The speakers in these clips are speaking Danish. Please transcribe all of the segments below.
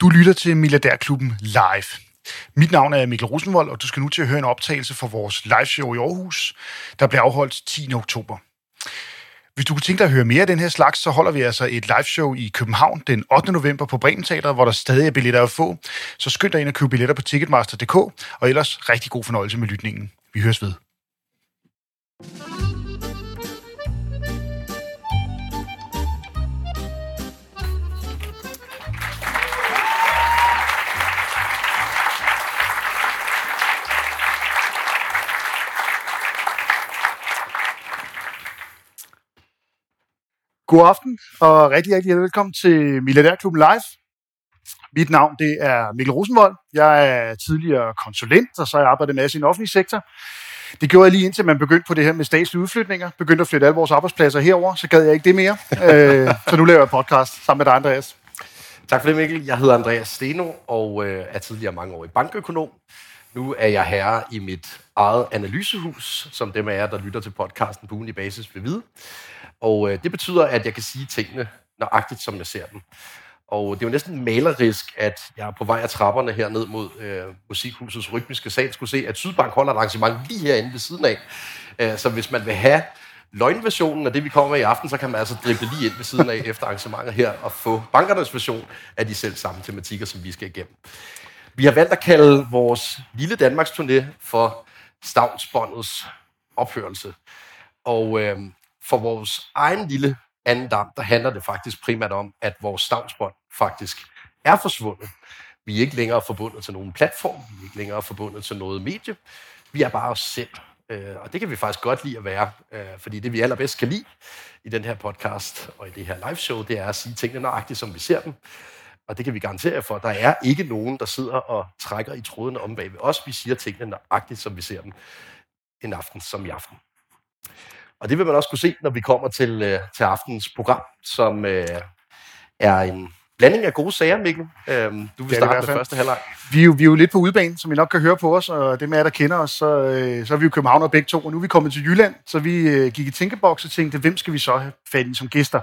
Du lytter til Milliardærklubben live. Mit navn er Mikkel Rosenvold, og du skal nu til at høre en optagelse fra vores liveshow i Aarhus, der bliver afholdt 10. oktober. Hvis du kunne tænke dig at høre mere af den her slags, så holder vi altså et liveshow i København den 8. november på Bremen Teater, hvor der stadig er billetter at få. Så skynd dig ind og køb billetter på ticketmaster.dk, og ellers rigtig god fornøjelse med lytningen. Vi høres ved. God aften, og rigtig, rigtig velkommen til Milliardærklubben Live. Mit navn det er Mikkel Rosenvold. Jeg er tidligere konsulent, og så har jeg arbejdet en masse i den offentlige sektor. Det gjorde jeg lige indtil man begyndte på det her med statslige udflytninger. Begyndte at flytte alle vores arbejdspladser herover, så gad jeg ikke det mere. Øh, så nu laver jeg podcast sammen med dig, Andreas. Tak for det, Mikkel. Jeg hedder Andreas Steno og øh, er tidligere mange år i bankøkonom. Nu er jeg herre i mit eget analysehus, som dem af jer, der lytter til podcasten på ugenlig basis, vil vide. Og øh, det betyder, at jeg kan sige tingene nøjagtigt, som jeg ser dem. Og det er jo næsten malerisk, at jeg er på vej af trapperne her ned mod øh, Musikhusets rytmiske sal, skulle se, at Sydbank holder et arrangement lige herinde ved siden af. Øh, så hvis man vil have løgnversionen af det, vi kommer med i aften, så kan man altså drible lige ind ved siden af efter arrangementet her og få bankernes version af de selv samme tematikker, som vi skal igennem. Vi har valgt at kalde vores lille Danmarks turné for Stavnsbåndets opførelse. Og øh, for vores egen lille anden dam, der handler det faktisk primært om, at vores stavnsbånd faktisk er forsvundet. Vi er ikke længere forbundet til nogen platform, vi er ikke længere forbundet til noget medie. Vi er bare os selv. Øh, og det kan vi faktisk godt lide at være, øh, fordi det vi allerbedst kan lide i den her podcast og i det her live show, det er at sige tingene nøjagtigt, som vi ser dem. Og det kan vi garantere for. Der er ikke nogen, der sidder og trækker i trådene om bag ved os. Vi siger tingene nøjagtigt, som vi ser dem en aften som i aften. Og det vil man også kunne se, når vi kommer til, øh, til aftens program, som øh, er en blanding af gode sager, Mikkel. Øhm, du vil starte med første halvleg. Vi er, jo, vi er jo lidt på udbanen, som I nok kan høre på os, og det med jer, der kender os, så, øh, så er vi jo København og begge to, og nu er vi kommet til Jylland, så vi øh, gik i tænkeboks og tænkte, hvem skal vi så have fat i som gæster?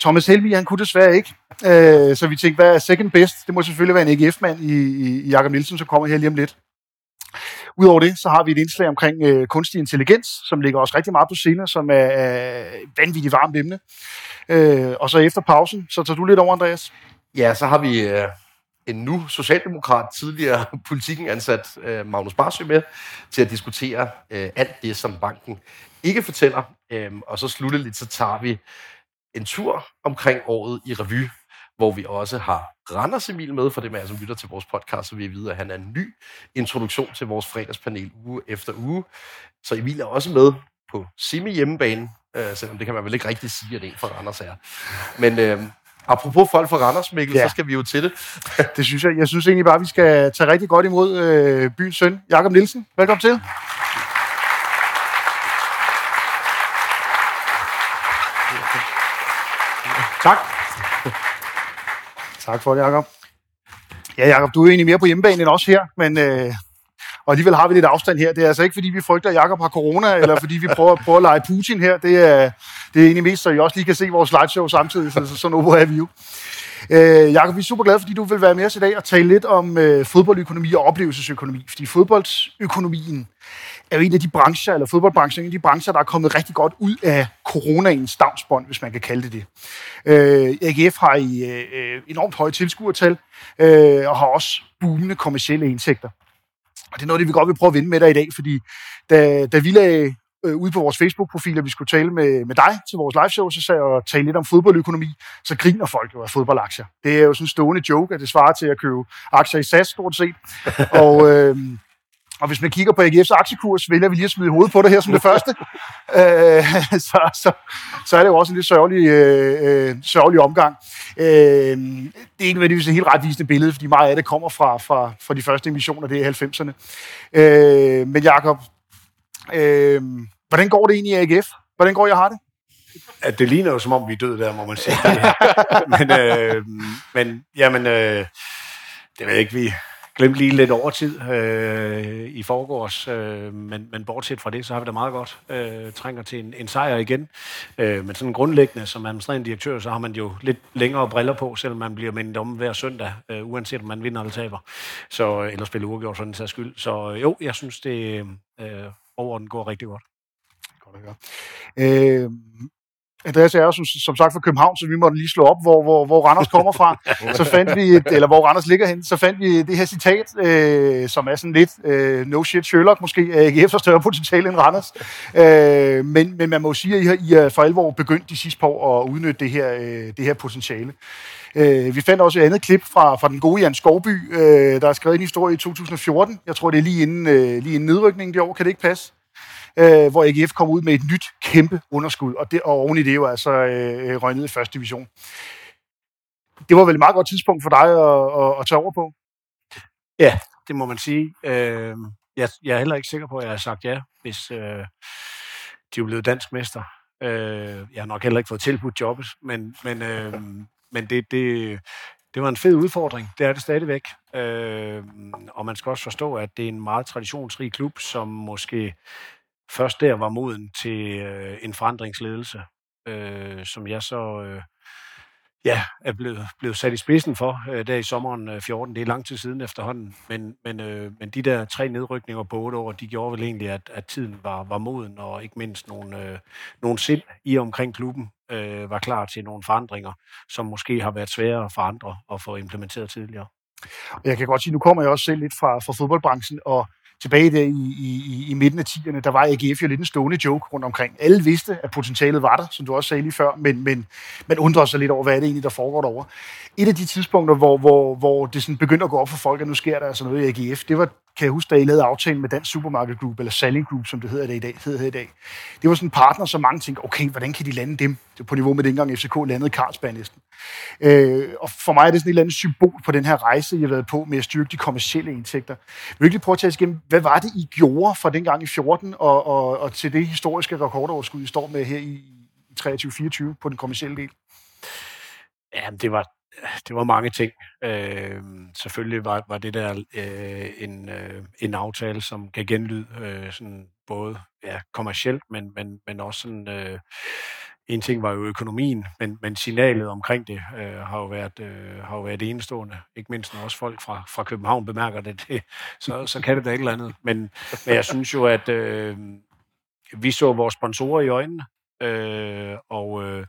Thomas Helmi, han kunne desværre ikke, øh, så vi tænkte, hvad er second best? Det må selvfølgelig være en AGF-mand i, i, i Jakob Nielsen, som kommer her lige om lidt. Udover det, så har vi et indslag omkring øh, kunstig intelligens, som ligger også rigtig meget på scenen, som er, øh, vanvittigt varmt emne. Øh, og så efter pausen, så tager du lidt over, Andreas. Ja, så har vi øh, en nu socialdemokrat, tidligere politikken ansat øh, Magnus Barsø med, til at diskutere øh, alt det, som banken ikke fortæller. Øh, og så slutteligt, så tager vi en tur omkring året i revy, hvor vi også har Randers Emil med, for det med, som lytter til vores podcast, så vi vide, at han er en ny introduktion til vores fredagspanel uge efter uge. Så Emil er også med på semi-hjemmebane, øh, selvom det kan man vel ikke rigtig sige, at en fra Randers er. Men øh, apropos folk fra Randers, Mikkel, ja. så skal vi jo til det. det synes jeg. Jeg synes egentlig bare, at vi skal tage rigtig godt imod øh, byens søn, Jakob Nielsen. Velkommen til. Tak. Tak for det, Jacob. Ja, Jacob, du er egentlig mere på hjemmebane end os her, men øh, og alligevel har vi lidt afstand her. Det er altså ikke, fordi vi frygter, at Jacob har corona, eller fordi vi prøver, prøver at lege Putin her. Det er, det er egentlig mest, så I også lige kan se vores slideshow samtidig, så sådan over er vi jo. Øh, Jakob, vi er super glade, fordi du vil være med os i dag og tale lidt om øh, fodboldøkonomi og oplevelsesøkonomi. Fordi fodboldsøkonomien er jo en af de brancher, eller fodboldbranchen, en af de brancher, der er kommet rigtig godt ud af coronaens stavnsbånd, hvis man kan kalde det det. Øh, AGF har i øh, enormt høje tilskuertal, øh, og har også boomende kommersielle indtægter. Og det er noget, det vi godt vil prøve at vinde med dig i dag, fordi da, da vi lagde øh, ude på vores Facebook-profil, at vi skulle tale med, med dig til vores live show, så sagde jeg at tale lidt om fodboldøkonomi, så griner folk jo af fodboldaktier. Det er jo sådan en stående joke, at det svarer til at købe aktier i SAS, stort set. og, øh, og hvis man kigger på AGF's aktiekurs, vælger vi lige at smide hovedet på det her som det første. øh, så, så, så er det jo også en lidt sørgelig, øh, øh sørgelig omgang. Øh, det er ikke nødvendigvis et helt retvisende billede, fordi meget af det kommer fra, fra, fra de første emissioner, det er 90'erne. Øh, men Jacob, øh, hvordan går det egentlig i AGF? Hvordan går jeg har det? At det ligner jo, som om vi er døde der, må man sige. men, øh, men jamen, øh, det ved jeg ikke, vi glemte lige lidt overtid øh, i forgårs, øh, men, men bortset fra det, så har vi da meget godt øh, trænger til en, en sejr igen. Øh, men sådan grundlæggende, som administrerende direktør, så har man jo lidt længere briller på, selvom man bliver mindet om hver søndag, øh, uanset om man vinder eller taber, så, øh, eller spiller uafgjort for den sags skyld. Så øh, jo, jeg synes, det øh, overordnet går rigtig godt. Godt at høre. Øh, Andreas er jo som, som sagt fra København, så vi måtte lige slå op, hvor, hvor, hvor Randers kommer fra. så fandt vi, et, eller hvor Randers ligger hen, så fandt vi det her citat, øh, som er sådan lidt øh, no shit Sherlock måske, AGF har større potentiale end Randers. Øh, men, men man må sige, at I har, I har for alvor begyndt de sidste par år at udnytte det her, øh, det her potentiale. Øh, vi fandt også et andet klip fra, fra den gode Jan Skovby, øh, der er skrevet en historie i 2014. Jeg tror, det er lige inden, øh, lige inden nedrykningen det år. Kan det ikke passe? Øh, hvor AGF kom ud med et nyt kæmpe underskud, og, det, og oven i det jo altså øh, øh, røg ned i første division. Det var vel et meget godt tidspunkt for dig at, at, at tage over på? Ja, det må man sige. Øh, jeg, jeg er heller ikke sikker på, at jeg har sagt ja, hvis øh, de er blevet dansk mester. Øh, jeg har nok heller ikke fået tilbudt jobbet, men, men, øh, men det, det, det var en fed udfordring. Det er det stadigvæk. Øh, og man skal også forstå, at det er en meget traditionsrig klub, som måske først der var moden til øh, en forandringsledelse, øh, som jeg så øh, ja, er blevet, blevet sat i spidsen for øh, der i sommeren øh, 14. Det er lang tid siden efterhånden, men, men, øh, men de der tre nedrykninger på otte år, de gjorde vel egentlig, at, at tiden var, var moden, og ikke mindst nogle, øh, nogle sind i omkring klubben øh, var klar til nogle forandringer, som måske har været sværere at forandre og få implementeret tidligere. Jeg kan godt sige, nu kommer jeg også selv lidt fra, fra fodboldbranchen, og tilbage der i, i, i midten af 10'erne, der var AGF jo lidt en stående joke rundt omkring. Alle vidste, at potentialet var der, som du også sagde lige før, men, men man undrede sig lidt over, hvad er det egentlig, der foregår derovre. Et af de tidspunkter, hvor, hvor, hvor det sådan begyndte at gå op for folk, at nu sker der altså noget i AGF, det var kan jeg huske, da I lavede aftalen med Dansk Supermarket Group, eller Selling Group, som det hedder det i dag. Hedder det, i dag. det var sådan en partner, som mange tænkte, okay, hvordan kan de lande dem? Det var på niveau med dengang FCK landede Carlsberg næsten. Øh, og for mig er det sådan et eller andet symbol på den her rejse, jeg har været på med at styrke de kommercielle indtægter. Virkelig prøve at tage igennem, hvad var det, I gjorde fra dengang i 14 og, og, og til det historiske rekordoverskud, I står med her i 23-24 på den kommercielle del? Ja, det var, det var mange ting. Øh, selvfølgelig var, var det der øh, en, øh, en aftale, som kan genlyd øh, sådan både ja, kommercielt, men, men, men også sådan... Øh, en ting var jo økonomien, men, men signalet omkring det øh, har, jo været, øh, har jo været enestående. Ikke mindst når også folk fra, fra København bemærker det, det så, så kan det da et eller andet. Men, men jeg synes jo, at øh, vi så vores sponsorer i øjnene, øh, og, øh,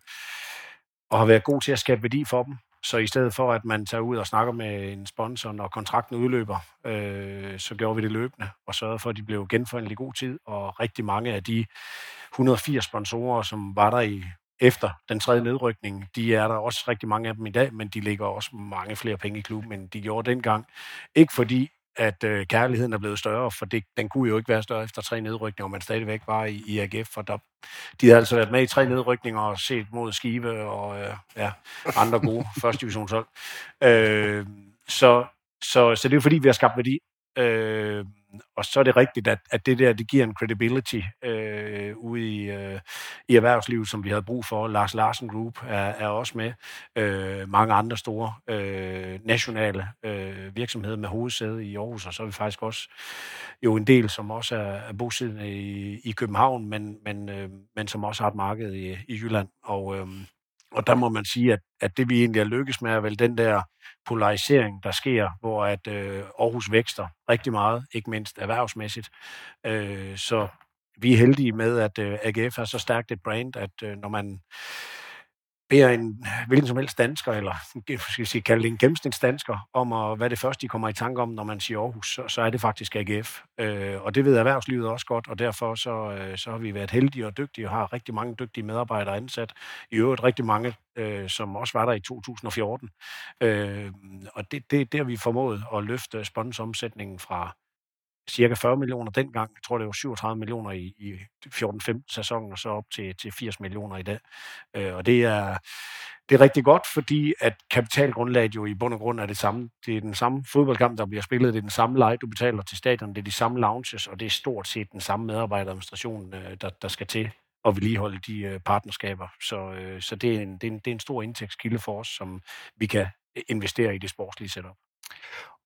og har været god til at skabe værdi for dem. Så i stedet for, at man tager ud og snakker med en sponsor, når kontrakten udløber, øh, så gjorde vi det løbende og sørgede for, at de blev genforhandlet i god tid. Og rigtig mange af de 180 sponsorer, som var der i efter den tredje nedrykning, de er der også rigtig mange af dem i dag, men de ligger også mange flere penge i klubben, end de gjorde dengang. Ikke fordi, at øh, kærligheden er blevet større, for det, den kunne jo ikke være større efter tre nedrykninger, og man stadigvæk var i, i AGF, for der, de havde altså været med i tre nedrykninger og set mod Skive og øh, ja, andre gode første divisionshold. Øh, så, så, så det er jo fordi, vi har skabt værdi. Øh, og så er det rigtigt, at, at det der, det giver en credibility øh, ude i, øh, i erhvervslivet, som vi havde brug for. Lars Larsen Group er, er også med. Øh, mange andre store øh, nationale øh, virksomheder med hovedsæde i Aarhus, og så er vi faktisk også jo en del, som også er, er bosiddende i, i København, men, men, øh, men som også har et marked i, i Jylland. Og, øh, og der må man sige, at, at det vi egentlig er lykkes med, er vel den der polarisering, der sker, hvor at øh, Aarhus vækster rigtig meget, ikke mindst erhvervsmæssigt. Øh, så vi er heldige med, at øh, AGF er så stærkt et brand, at øh, når man beder en hvilken som helst dansker, eller skal sige, kalde det en gennemsnitsdansker, om at, hvad det første, de kommer i tanke om, når man siger Aarhus, så, så er det faktisk AGF. Øh, og det ved erhvervslivet også godt, og derfor så, øh, så har vi været heldige og dygtige, og har rigtig mange dygtige medarbejdere ansat. I øvrigt rigtig mange, øh, som også var der i 2014. Øh, og det, det, det har vi formået at løfte sponsoromsætningen fra cirka 40 millioner dengang. Jeg tror, det var 37 millioner i, i 14-15 sæsonen, og så op til, til 80 millioner i dag. Øh, og det er, det er rigtig godt, fordi at kapitalgrundlaget jo i bund og grund er det samme. Det er den samme fodboldkamp, der bliver spillet. Det er den samme leje, du betaler til stadion. Det er de samme lounges, og det er stort set den samme medarbejderadministration, øh, der, der skal til at vedligeholde de øh, partnerskaber. Så, øh, så det, er en, det, er en, det er en stor indtægtskilde for os, som vi kan investere i det sportslige setup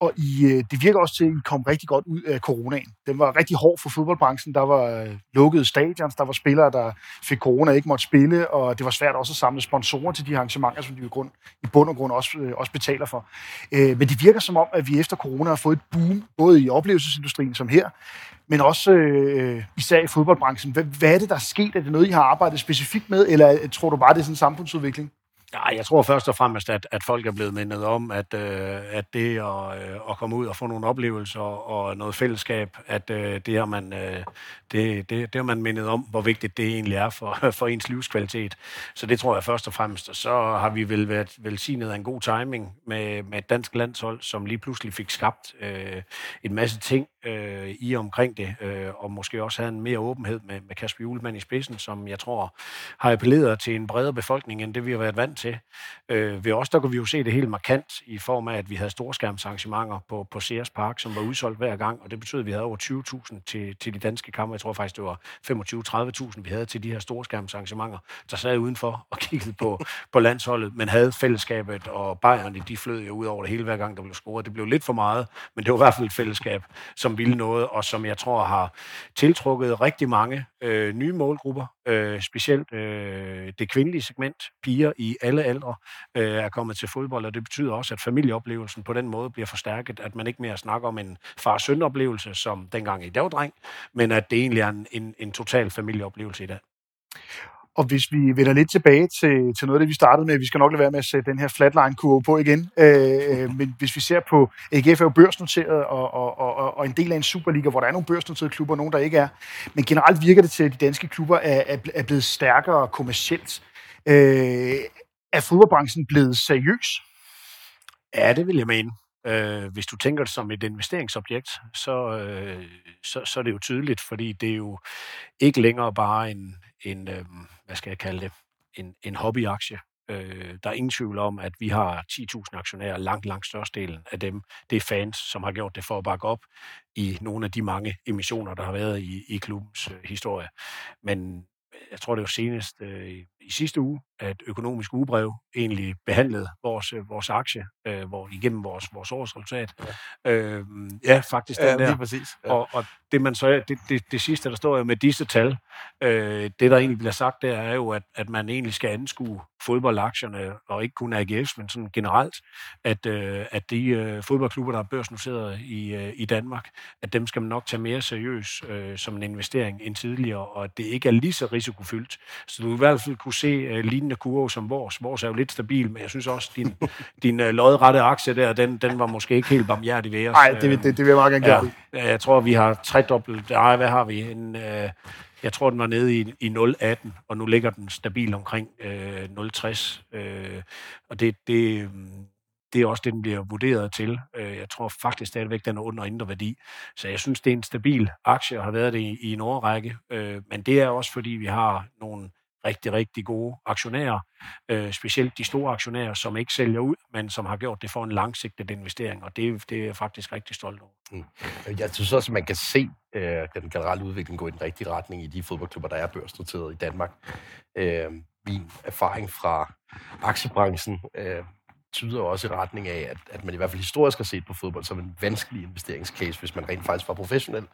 og I, øh, det virker også til, at I kom rigtig godt ud af coronaen. Den var rigtig hård for fodboldbranchen. Der var øh, lukkede stadions, der var spillere, der fik corona ikke måtte spille, og det var svært også at samle sponsorer til de arrangementer, som de i, grund, i bund og grund også, øh, også betaler for. Øh, men det virker som om, at vi efter corona har fået et boom, både i oplevelsesindustrien som her, men også øh, især i fodboldbranchen. Hvad, hvad er det, der er sket? Er det noget, I har arbejdet specifikt med, eller øh, tror du bare, det er sådan en samfundsudvikling? Ja, jeg tror først og fremmest, at, at folk er blevet mindet om, at, øh, at det at, øh, at komme ud og få nogle oplevelser og noget fællesskab, at øh, det, har man, øh, det, det, det har man mindet om, hvor vigtigt det egentlig er for, for ens livskvalitet. Så det tror jeg først og fremmest. Og så har vi vel været velsignet af en god timing med, med et dansk landshold, som lige pludselig fik skabt øh, en masse ting øh, i omkring det, øh, og måske også havde en mere åbenhed med, med Kasper Julemand i spidsen, som jeg tror har appelleret til en bredere befolkning, end det vi har været vant til. Øh, ved os, der kunne vi jo se det helt markant i form af, at vi havde storskærmsarrangementer på, på Sears Park, som var udsolgt hver gang, og det betød, at vi havde over 20.000 til, til de danske kampe. Jeg tror faktisk, det var 25-30.000, vi havde til de her storskærmsarrangementer, der sad udenfor og kiggede på, på landsholdet, men havde fællesskabet, og Bayern, de flød jo ud over det hele hver gang, der blev scoret. Det blev lidt for meget, men det var i hvert fald et fællesskab, som ville noget, og som jeg tror har tiltrukket rigtig mange øh, nye målgrupper, øh, specielt øh, det kvindelige segment, piger i alle aldre, øh, er kommet til fodbold, og det betyder også, at familieoplevelsen på den måde bliver forstærket, at man ikke mere snakker om en far-søn-oplevelse, som dengang i dag dreng, men at det egentlig er en, en, en total familieoplevelse i dag. Og hvis vi vender lidt tilbage til, til noget af det, vi startede med, vi skal nok lade være med at sætte den her flatline-kurve på igen, øh, øh men hvis vi ser på, AGF er jo børsnoteret, og, og, og, og en del af en Superliga, hvor der er nogle børsnoterede klubber, og nogle, der ikke er. Men generelt virker det til, at de danske klubber er, er blevet stærkere kommercielt. Øh, er fodboldbranchen blevet seriøs? Ja, det vil jeg mene. Øh, hvis du tænker det som et investeringsobjekt, så, øh, så, så er det jo tydeligt, fordi det er jo ikke længere bare en, en øh, hvad skal jeg kalde det, en, en hobbyaktie. Øh, der er ingen tvivl om, at vi har 10.000 aktionærer, langt, langt størstedelen af dem, det er fans, som har gjort det for at bakke op i nogle af de mange emissioner, der har været i, i klubbens øh, historie. Men øh, jeg tror, det var senest øh, i sidste uge, at økonomisk ugebrev egentlig behandlede vores, øh, vores aktie, øh, hvor, igennem vores, vores årsresultat. Ja. Øh, ja, faktisk den ja, der. præcis. Ja. Og, og det, man så, det, det, det sidste, der står jo med disse tal, øh, det der egentlig bliver sagt, der er jo, at, at man egentlig skal anskue fodboldaktierne, og ikke kun AGF, men sådan generelt, at, øh, at de øh, fodboldklubber, der er børsnoteret i, øh, i Danmark, at dem skal man nok tage mere seriøst øh, som en investering end tidligere, og at det ikke er lige så risikofyldt. Så du i hvert fald kunne se øh, lignende kurve som vores. Vores er jo lidt stabil, men jeg synes også, din, din øh, lodrette aktie der, den, den var måske ikke helt barmhjertig ved os. Nej, det, det, det vil jeg meget gerne gøre. Ja, jeg tror, vi har tredobbelt, nej, hvad har vi? En, øh, jeg tror, den var nede i, i 0,18, og nu ligger den stabil omkring øh, 0,60. Øh, og det, det, det er også det, den bliver vurderet til. Øh, jeg tror faktisk stadigvæk, den er under indre værdi. Så jeg synes, det er en stabil aktie, og har været det i, i en årrække. Øh, men det er også, fordi vi har nogle rigtig, rigtig gode aktionærer, øh, specielt de store aktionærer, som ikke sælger ud, men som har gjort det for en langsigtet investering, og det, det er jeg faktisk rigtig stolt over. Mm. Jeg synes også, at man kan se øh, den generelle udvikling gå i den rigtige retning i de fodboldklubber, der er børsnoteret i Danmark. Øh, min erfaring fra aktiebranchen øh, tyder også i retning af, at, at man i hvert fald historisk har set på fodbold som en vanskelig investeringscase, hvis man rent faktisk var professionel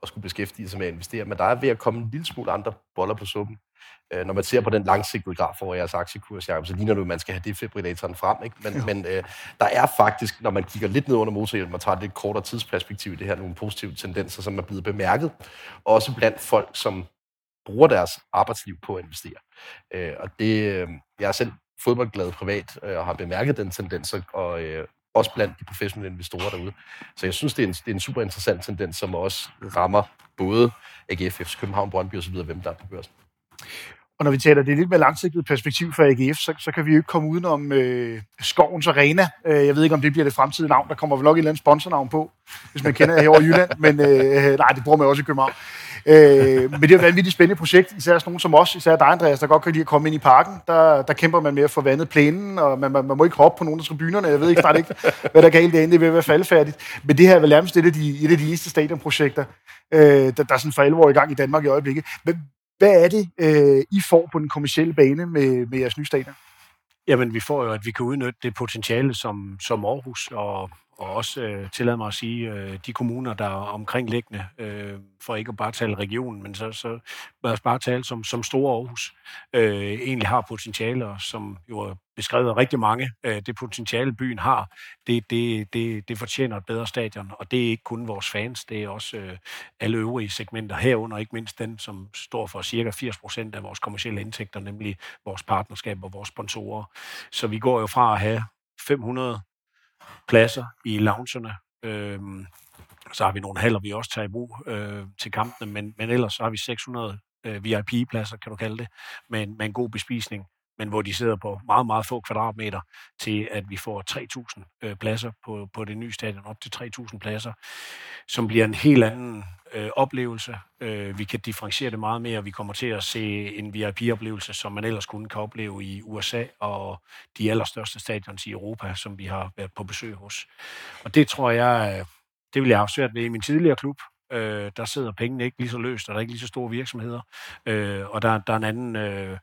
og skulle beskæftige sig med at investere. Men der er ved at komme en lille smule andre boller på suppen. Øh, når man ser på den langsigtede graf over jeres aktiekurs, Jacob, så ligner det, at man skal have defibrillatoren frem. Ikke? Men, ja. men øh, der er faktisk, når man kigger lidt ned under motorhjelmen og tager et lidt kortere tidsperspektiv i det her, nogle positive tendenser, som er blevet bemærket. Også blandt folk, som bruger deres arbejdsliv på at investere. Øh, og det, øh, jeg er selv fodboldglad privat øh, og har bemærket den tendens, og øh, også blandt de professionelle investorer derude. Så jeg synes, det er en, det er en super interessant tendens, som også rammer både AGF, København, Brøndby osv., hvem der er på børsen. Og når vi taler det lidt mere langsigtet perspektiv for AGF, så, så kan vi jo ikke komme udenom øh, Skovens Arena. Øh, jeg ved ikke, om det bliver det fremtidige navn. Der kommer vel nok et eller andet sponsornavn på, hvis man kender det her over Jylland. Men øh, nej, det bruger man også i København. Øh, men det er et vanvittigt spændende projekt, især sådan nogen som os, især dig, Andreas, der godt kan lide at komme ind i parken. Der, der kæmper man med at få vandet plænen, og man, man, man må ikke hoppe på nogen af tribunerne. Jeg ved ikke snart ikke, hvad der er galt derinde, det vil være faldfærdigt. Men det her er vel nærmest et af de, et af de eneste stadionprojekter, øh, der, der er sådan for alvor i gang i Danmark i øjeblikket. Men, hvad er det, øh, I får på den kommercielle bane med, med jeres nye stadion? Jamen, vi får jo, at vi kan udnytte det potentiale, som, som Aarhus og, og også øh, tillade mig at sige, øh, de kommuner, der er omkringliggende, øh, for ikke at bare tale regionen, men så, så lad os bare tale som, som store Aarhus, øh, egentlig har potentialer, som jo er beskrevet af rigtig mange. Øh, det potentiale, byen har, det, det, det, det fortjener et bedre stadion, og det er ikke kun vores fans, det er også øh, alle øvrige segmenter herunder, ikke mindst den, som står for cirka 80 procent af vores kommersielle indtægter, nemlig vores partnerskab og vores sponsorer. Så vi går jo fra at have 500 pladser i loungerne. Øhm, så har vi nogle haller, vi også tager i brug øh, til kampene, men, men ellers så har vi 600 øh, VIP-pladser, kan du kalde det, med en, med en god bespisning, men hvor de sidder på meget, meget få kvadratmeter, til at vi får 3.000 øh, pladser på, på det nye stadion, op til 3.000 pladser, som bliver en helt anden øh, oplevelse. Øh, vi kan differentiere det meget mere. Vi kommer til at se en VIP-oplevelse, som man ellers kun kan opleve i USA og de allerstørste stadions i Europa, som vi har været på besøg hos. Og det tror jeg, øh, det vil jeg have svært ved i min tidligere klub. Øh, der sidder pengene ikke lige så løst, og der er ikke lige så store virksomheder. Øh, og der, der er en anden... Øh,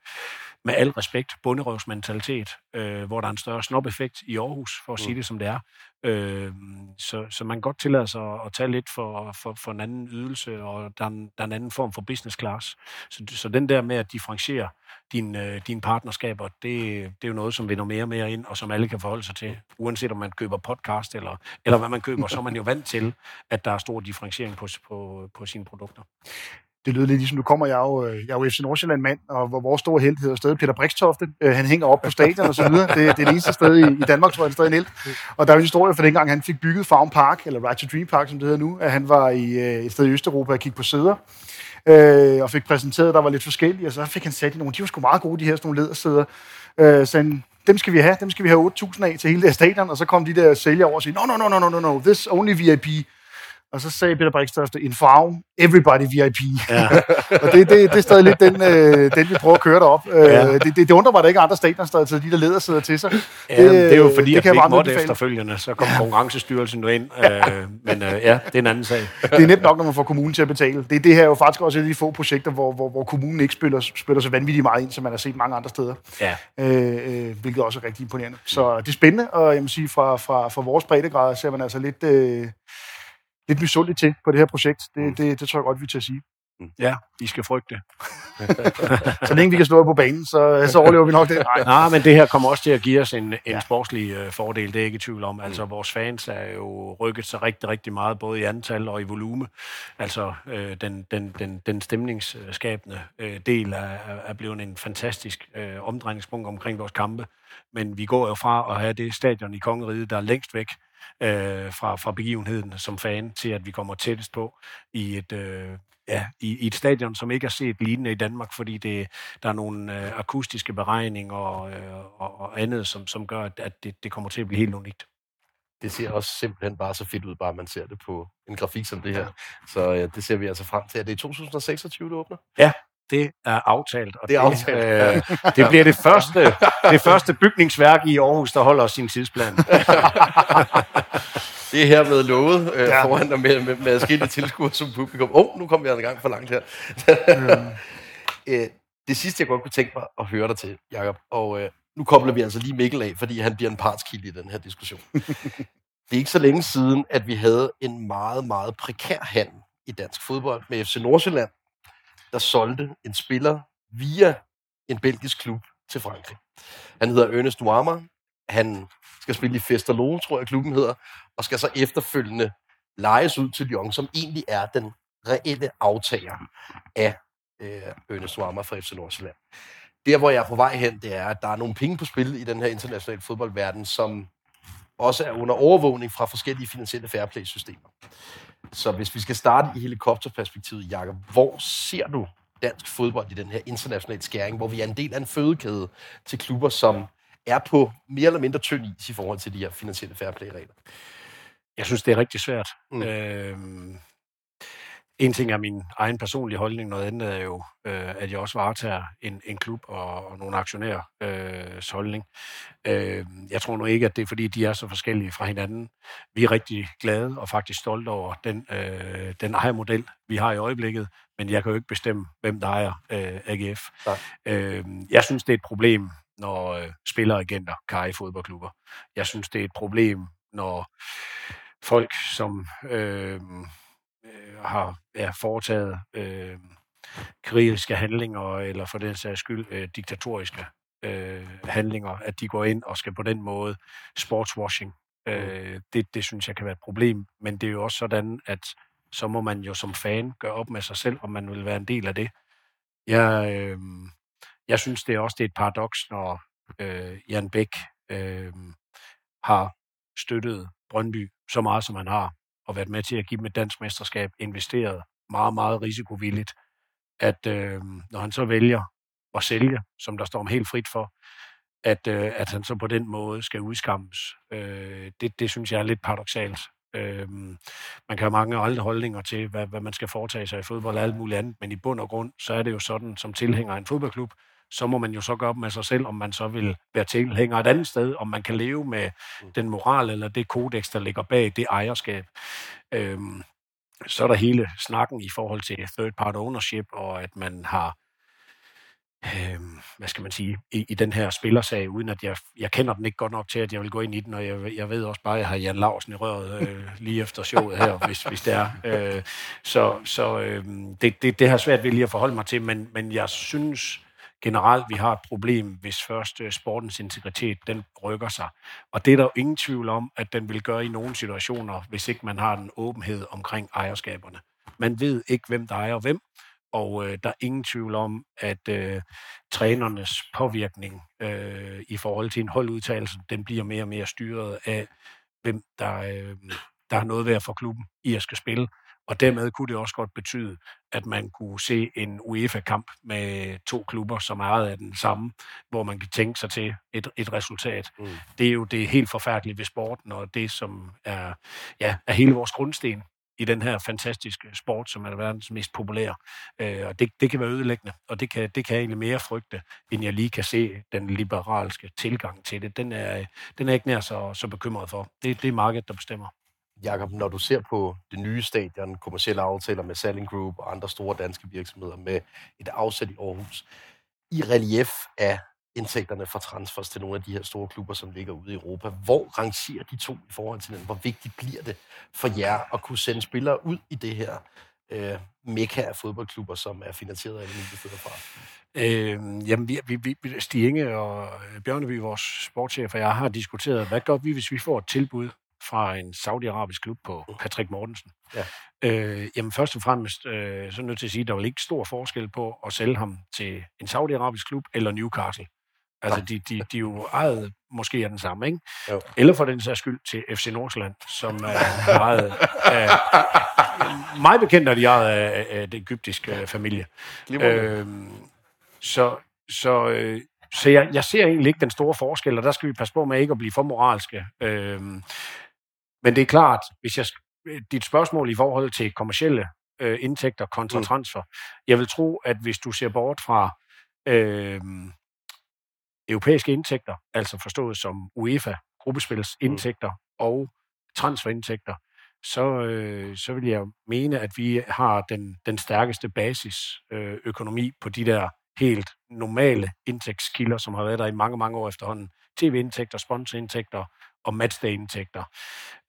med al respekt, bunderøvsmentalitet, øh, hvor der er en større snop-effekt i Aarhus, for at sige mm. det som det er. Øh, så, så man kan godt tillade sig at, at tage lidt for, for, for en anden ydelse, og der er en, der er en anden form for business class. Så, så den der med at differentiere dine øh, din partnerskaber, det, det er jo noget, som vinder mere og mere ind, og som alle kan forholde sig til. Uanset om man køber podcast eller, eller hvad man køber, så er man jo vant til, at der er stor differentiering på, på, på sine produkter det lyder lidt ligesom, du kommer, jeg er jo, øh, jeg er jo FC Nordsjælland-mand, og hvor vores store held hedder stadig Peter Brikstofte. Øh, han hænger op på stadion og så videre. Det, det er det eneste sted i, i Danmark, tror jeg, det er stadig en held. Og der er jo en historie fra dengang, han fik bygget Farm Park, eller Right to Dream Park, som det hedder nu, at han var i øh, et sted i Østeuropa og kiggede på sæder, øh, og fik præsenteret, der var lidt forskellige, og så fik han sat i nogle, de var sgu meget gode, de her sådan nogle ledersæder. Øh, så han, dem skal vi have, dem skal vi have 8.000 af til hele det stadion, og så kom de der sælgere over og sagde, no, no, no, no, no, no, no, this only VIP. Og så sagde Peter in farm, everybody VIP. Ja. og det, det, det er stadig lidt den, øh, den vi prøver at køre derop. Øh, ja. det, det, det, undrer mig, at der ikke er andre stadions, der er de der leder sidder til sig. Ja, det, det er jo fordi, det at vi ikke måtte efterfølgende, så kom konkurrencestyrelsen nu ind. Øh, men øh, ja, det er en anden sag. det er nemt nok, når man får kommunen til at betale. Det, det her er jo faktisk også et af de få projekter, hvor, hvor, hvor kommunen ikke spiller, spiller så vanvittigt meget ind, som man har set mange andre steder. Ja. Øh, øh, hvilket også er rigtig imponerende. Så det er spændende, og jeg må sige, fra, fra, fra vores breddegrad ser man altså lidt... Øh, lidt misundelig til på det her projekt. Det, mm. det, det tror jeg godt, vi til at sige. Mm. Ja, vi skal frygte. så længe vi kan slå på banen, så, så overlever vi nok det. Nej. Nej, men det her kommer også til at give os en, en ja. sportslig uh, fordel, det er jeg ikke i tvivl om. Altså, mm. vores fans er jo rykket sig rigtig, rigtig meget, både i antal og i volume. Altså, uh, den, den, den, den stemningsskabende uh, del er, er blevet en fantastisk uh, omdrejningspunkt omkring vores kampe. Men vi går jo fra at have det stadion i Kongeriget, der er længst væk, øh, fra, fra begivenheden som fan, til at vi kommer tættest på i et, øh, ja, i, i et stadion, som ikke er set lignende i Danmark, fordi det, der er nogle øh, akustiske beregninger og, øh, og, og andet, som, som gør, at, at det, det kommer til at blive helt unikt. Det ser også simpelthen bare så fedt ud, bare man ser det på en grafik som det her. Så ja, det ser vi altså frem til. Er det i 2026, det åbner? Ja, det er aftalt. Og det, er aftalt. Øh, det bliver det første, det første bygningsværk i Aarhus, der holder sin tidsplan. det er hermed lovet øh, ja. foran dig med, med, med adskillige tilskuere som publikum. Åh, oh, nu kommer vi i gang for langt her. mm. det sidste, jeg godt kunne tænke mig at høre dig til, Jacob, og øh, nu kobler vi altså lige Mikkel af, fordi han bliver en partskilde i den her diskussion. det er ikke så længe siden, at vi havde en meget, meget prekær handel i dansk fodbold med FC Nordsjælland, der solgte en spiller via en belgisk klub til Frankrig. Han hedder Ernest Nuama. Han skal spille i Festerlo, tror jeg klubben hedder, og skal så efterfølgende lejes ud til Lyon, som egentlig er den reelle aftager af øh, Ernest Nuama fra FC Nordsjælland. Der, hvor jeg er på vej hen, det er, at der er nogle penge på spil i den her internationale fodboldverden, som også er under overvågning fra forskellige finansielle fairplay-systemer. Så hvis vi skal starte i helikopterperspektivet, Jakob, hvor ser du dansk fodbold i den her internationale skæring, hvor vi er en del af en fødekæde til klubber, som er på mere eller mindre tynd is i forhold til de her finansielle fairplay-regler? Jeg synes, det er rigtig svært. Mm. Øh, en ting er min egen personlige holdning, noget andet er jo, øh, at jeg også varetager en, en klub og, og nogle aktionærers øh, holdning. Øh, jeg tror nu ikke, at det er fordi, de er så forskellige fra hinanden. Vi er rigtig glade og faktisk stolte over den, øh, den ejermodel, vi har i øjeblikket, men jeg kan jo ikke bestemme, hvem der ejer øh, AGF. Øh, jeg synes, det er et problem, når øh, spilleragenter kan eje fodboldklubber. Jeg synes, det er et problem, når folk, som øh, har ja, foretaget øh, krigeriske handlinger, eller for den sags skyld øh, diktatoriske øh, handlinger, at de går ind og skal på den måde sportswashing. Øh, det, det synes jeg kan være et problem, men det er jo også sådan, at så må man jo som fan gøre op med sig selv, om man vil være en del af det. Jeg, øh, jeg synes det er også det er et paradoks, når øh, Jan Bæk øh, har støttet Brøndby så meget, som han har, og været med til at give dem et dansk mesterskab, investeret meget, meget risikovilligt, at øh, når han så vælger at sælge, som der står om helt frit for, at, øh, at han så på den måde skal udskammes. Øh, det, det synes jeg er lidt paradoxalt. Øh, man kan have mange andre holdninger til, hvad, hvad man skal foretage sig i fodbold og alt muligt andet, men i bund og grund, så er det jo sådan, som tilhænger af en fodboldklub, så må man jo så gøre op med sig selv, om man så vil være tilhænger et andet sted, om man kan leve med mm. den moral eller det kodex, der ligger bag det ejerskab. Øhm, så er der hele snakken i forhold til third part ownership, og at man har øh, hvad skal man sige, i, i den her spillersag, uden at jeg, jeg kender den ikke godt nok til, at jeg vil gå ind i den, og jeg, jeg ved også bare, at jeg har Jan Larsen i røret øh, lige efter showet her, hvis, hvis det er. Øh, så så øh, det, det, det har svært ved lige at forholde mig til, men, men jeg synes generelt, vi har et problem, hvis først øh, sportens integritet, den rykker sig. Og det er der jo ingen tvivl om, at den vil gøre i nogle situationer, hvis ikke man har den åbenhed omkring ejerskaberne. Man ved ikke, hvem der ejer hvem, og øh, der er ingen tvivl om, at øh, trænernes påvirkning øh, i forhold til en holdudtalelse, den bliver mere og mere styret af, hvem der, øh, der har noget ved at få klubben i at skal spille. Og dermed kunne det også godt betyde, at man kunne se en UEFA-kamp med to klubber, som er ejet af den samme, hvor man kan tænke sig til et, et resultat. Mm. Det er jo det helt forfærdelige ved sporten, og det, som er, ja, er hele vores grundsten i den her fantastiske sport, som er verdens mest populære. Øh, og det, det kan være ødelæggende, og det kan, det kan jeg egentlig mere frygte, end jeg lige kan se den liberalske tilgang til det. Den er, den er ikke nær så, så bekymret for. Det, det er markedet, der bestemmer. Jakob, når du ser på det nye stadion, kommersielle aftaler med Selling Group og andre store danske virksomheder med et afsæt i Aarhus, i relief af indtægterne fra transfers til nogle af de her store klubber, som ligger ude i Europa. Hvor rangerer de to i forhold til den? Hvor vigtigt bliver det for jer at kunne sende spillere ud i det her øh, mekka af fodboldklubber, som er finansieret af Emil fra? Øh, jamen, vi, vi, vi, Stig Inge og Bjørneby, vores sportschef, og jeg har diskuteret, hvad gør vi, hvis vi får et tilbud fra en saudiarabisk klub på uh. Patrick Mortensen. Ja. Øh, jamen først og fremmest, øh, så er nødt til at sige, at der er ikke stor forskel på at sælge ham til en saudiarabisk klub eller Newcastle. Altså, de, de, de er jo ejet måske er den samme, ikke? Jo. Eller for den sags skyld til FC Nordsjælland, som er ejet af... Mig bekendt er de ejet af, af det egyptiske familie. Øhm, så så, øh, så jeg, jeg ser egentlig ikke den store forskel, og der skal vi passe på med ikke at blive for moralske. Øhm, men det er klart, hvis jeg, dit spørgsmål i forhold til kommercielle øh, indtægter kontra mm. transfer, jeg vil tro, at hvis du ser bort fra øh, europæiske indtægter, altså forstået som UEFA, gruppespils mm. indtægter mm. og transferindtægter, så, øh, så vil jeg mene, at vi har den, den stærkeste basisøkonomi øh, på de der helt normale indtægtskilder, som har været der i mange, mange år efterhånden. TV-indtægter, sponsorindtægter og matchday-indtægter.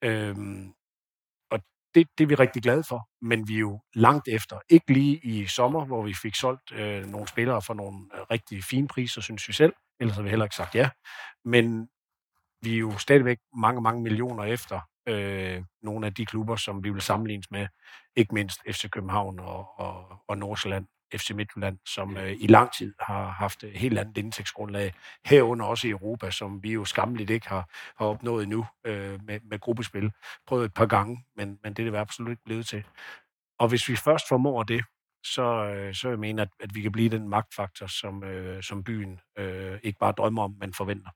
Øhm, og det, det er vi rigtig glade for, men vi er jo langt efter. Ikke lige i sommer, hvor vi fik solgt øh, nogle spillere for nogle øh, rigtig fine priser, synes vi selv. Ellers har vi heller ikke sagt ja. Men vi er jo stadigvæk mange, mange millioner efter øh, nogle af de klubber, som vi vil sammenlignes med. Ikke mindst FC København og, og, og Nordsjælland FC Midtjylland, som øh, i lang tid har haft et helt andet indtægtsgrundlag, herunder også i Europa, som vi jo skamligt ikke har, har opnået endnu øh, med, med gruppespil. Prøvet et par gange, men, men det er det absolut ikke blevet til. Og hvis vi først formår det, så, øh, så jeg mener, at, at vi kan blive den magtfaktor, som, øh, som byen øh, ikke bare drømmer om, men forventer.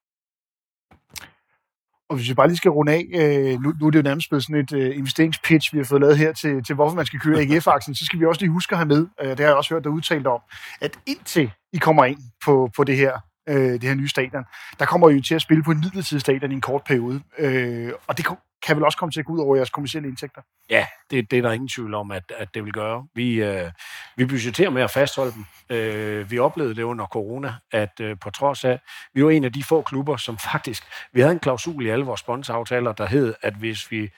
Og hvis vi bare lige skal runde af, øh, nu, nu er det jo nærmest blevet sådan et øh, investeringspitch, vi har fået lavet her til, til hvorfor man skal køre AGF-aktien, så skal vi også lige huske at have med, øh, det har jeg også hørt dig udtalt om, at indtil I kommer ind på, på det her øh, det her nye stadion, der kommer I jo til at spille på en midlertidig stadion i en kort periode. Øh, og det kan vel også komme til at gå ud over jeres kommersielle indtægter? Ja, det, det er der ingen tvivl om, at, at det vil gøre. Vi, øh, vi budgeterer med at fastholde dem. Øh, vi oplevede det under corona, at øh, på trods af, vi var en af de få klubber, som faktisk, vi havde en klausul i alle vores sponsoraftaler, der hed, at hvis vi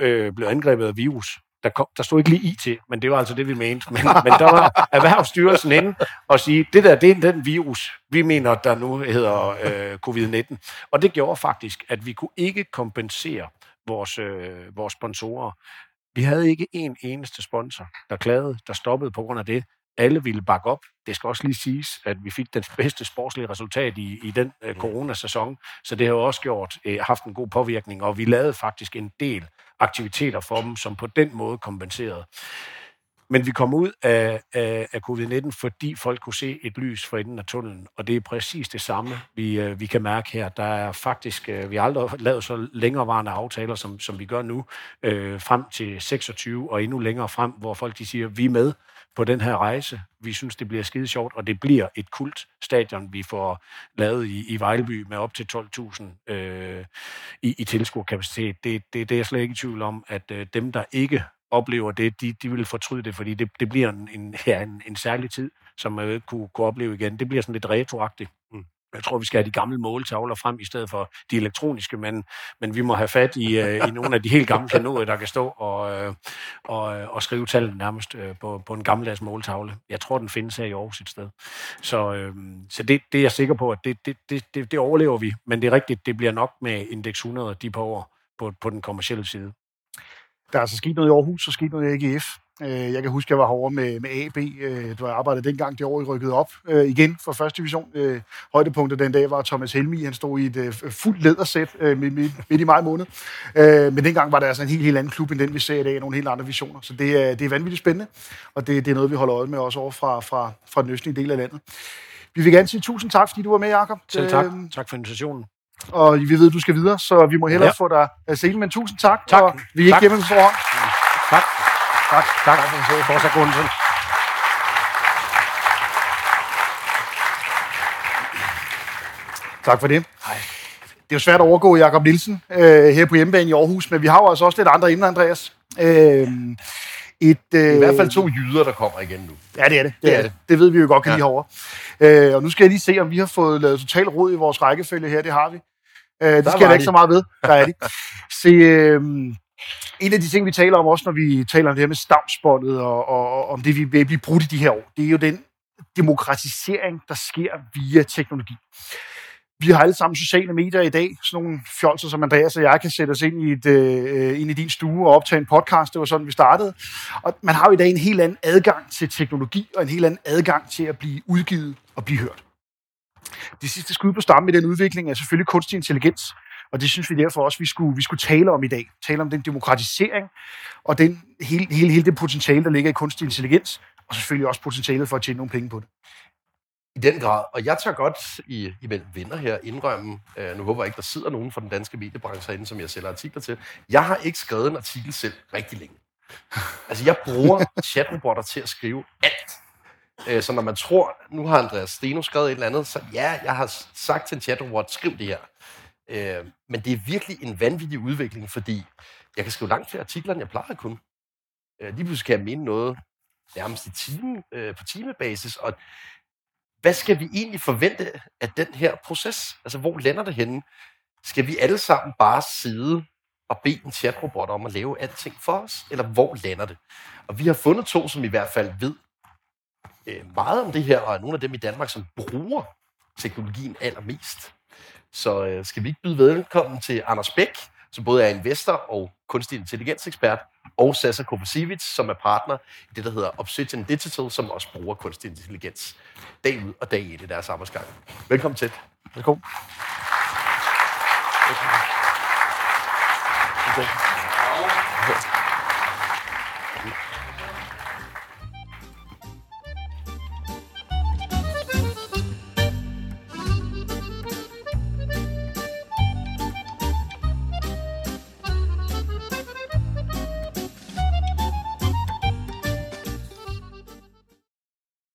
øh, blev angrebet af virus, der, kom, der stod ikke lige IT, men det var altså det, vi mente. Men, men der var Erhvervsstyrelsen inde og sige, det der, det er den virus, vi mener, der nu hedder øh, covid-19. Og det gjorde faktisk, at vi kunne ikke kompensere vores, øh, vores sponsorer. Vi havde ikke en eneste sponsor, der klagede, der stoppede på grund af det. Alle ville bakke op. Det skal også lige siges, at vi fik den bedste sportslige resultat i, i den øh, coronasæson, så det har jo også gjort, øh, haft en god påvirkning, og vi lavede faktisk en del aktiviteter for dem, som på den måde kompenserede. Men vi kom ud af, af, af covid-19, fordi folk kunne se et lys for enden af tunnelen, og det er præcis det samme, vi, øh, vi kan mærke her. Der er faktisk, øh, vi har aldrig lavet så længerevarende aftaler, som, som vi gør nu, øh, frem til 26 og endnu længere frem, hvor folk de siger, vi er med på den her rejse. Vi synes, det bliver skide sjovt, og det bliver et kult stadion, vi får lavet i, i Vejleby med op til 12.000 øh, i, i tilskuerkapacitet. Det, det, det er jeg slet ikke i tvivl om, at øh, dem, der ikke oplever det, de, de vil fortryde det, fordi det, det bliver en, en, ja, en, en særlig tid, som man ikke kunne, kunne opleve igen. Det bliver sådan lidt retroagtigt. Mm. Jeg tror, vi skal have de gamle måltavler frem i stedet for de elektroniske, men, men vi må have fat i, øh, i nogle af de helt gamle kanoder, der kan stå og, øh, og, øh, og skrive tallene nærmest øh, på, på en gammeldags måltavle. Jeg tror, den findes her i Aarhus et sted. Så, øh, så det, det er jeg sikker på, at det, det, det, det, det overlever vi. Men det er rigtigt, det bliver nok med indeks 100 de på år på, på den kommercielle side. Der er altså sket noget i Aarhus, og sket noget i AGF. Øh, jeg kan huske, at jeg var herovre med, med AB, øh, da jeg arbejdede dengang, det år, I rykkede op øh, igen for første division. Højdepunktet den dag var Thomas Helmi, han stod i et fuldt ledersæt midt, midt, midt i maj måned. Men dengang var det altså en helt, helt anden klub, end den vi ser i dag, nogle helt andre visioner. Så det er, det er vanvittigt spændende, og det, det er noget, vi holder øje med også over fra, fra, fra den østlige del af landet. Vi vil gerne sige tusind tak, fordi du var med, Jacob. Selv tak. Tak for invitationen. Og vi ved, at du skal videre, så vi må hellere ja. få dig af scenen. Men tusind tak, tak. og vi er ikke tak. hjemme på forhånd. Tak. Tak. Tak. tak. Fortsat Gunsen. Tak for det. Hej. Det er jo svært at overgå Jakob Nielsen øh, her på hjemmebane i Aarhus, men vi har jo altså også lidt andre emner, Andreas. Øh, et, øh, I hvert fald to jyder, der kommer igen nu. Ja, det er det. Det, det, er det. det ved vi jo godt, kan ja. lige herovre. Øh, og nu skal jeg lige se, om vi har fået lavet total rod i vores rækkefølge her. Det har vi. Øh, det jeg da ikke så meget ved. Der er de. Se, øh, en af de ting, vi taler om også, når vi taler om det her med stavnsbåndet, og, og, og om det, vi vil blive brudt i de her år, det er jo den demokratisering, der sker via teknologi vi har alle sammen sociale medier i dag. Sådan nogle fjolser som Andreas og jeg kan sætte os ind i, et, øh, ind i din stue og optage en podcast. Det var sådan, vi startede. Og man har jo i dag en helt anden adgang til teknologi, og en helt anden adgang til at blive udgivet og blive hørt. Det sidste skud på stammen i den udvikling er selvfølgelig kunstig intelligens. Og det synes vi derfor også, vi skulle, vi skulle tale om i dag. Tale om den demokratisering og den, hele, hele, hele det potentiale, der ligger i kunstig intelligens, og selvfølgelig også potentialet for at tjene nogle penge på det. I den grad. Og jeg tør godt i, imellem venner her indrømme, øh, nu håber jeg ikke, der sidder nogen fra den danske mediebranche herinde, som jeg sælger artikler til. Jeg har ikke skrevet en artikel selv rigtig længe. Altså, jeg bruger chatrobotter til at skrive alt. Øh, så når man tror, nu har Andreas Steno skrevet et eller andet, så ja, jeg har sagt til en chatrobot, skriv det her. Øh, men det er virkelig en vanvittig udvikling, fordi jeg kan skrive langt flere artikler, end jeg plejer at kunne. Øh, lige pludselig kan jeg mene noget nærmest i time, øh, på timebasis, og hvad skal vi egentlig forvente af den her proces? Altså, hvor lander det henne? Skal vi alle sammen bare sidde og bede en chatrobot om at lave alting for os? Eller hvor lander det? Og vi har fundet to, som i hvert fald ved øh, meget om det her, og er nogle af dem i Danmark, som bruger teknologien allermest. Så øh, skal vi ikke byde velkommen til Anders Bæk, som både er investor og kunstig intelligensekspert, og Sasa Kovacevic, som er partner i det, der hedder Obsidian Digital, som også bruger kunstig intelligens dag ud og dag ind i deres arbejdsgang. Velkommen til. Velkommen. Velkommen.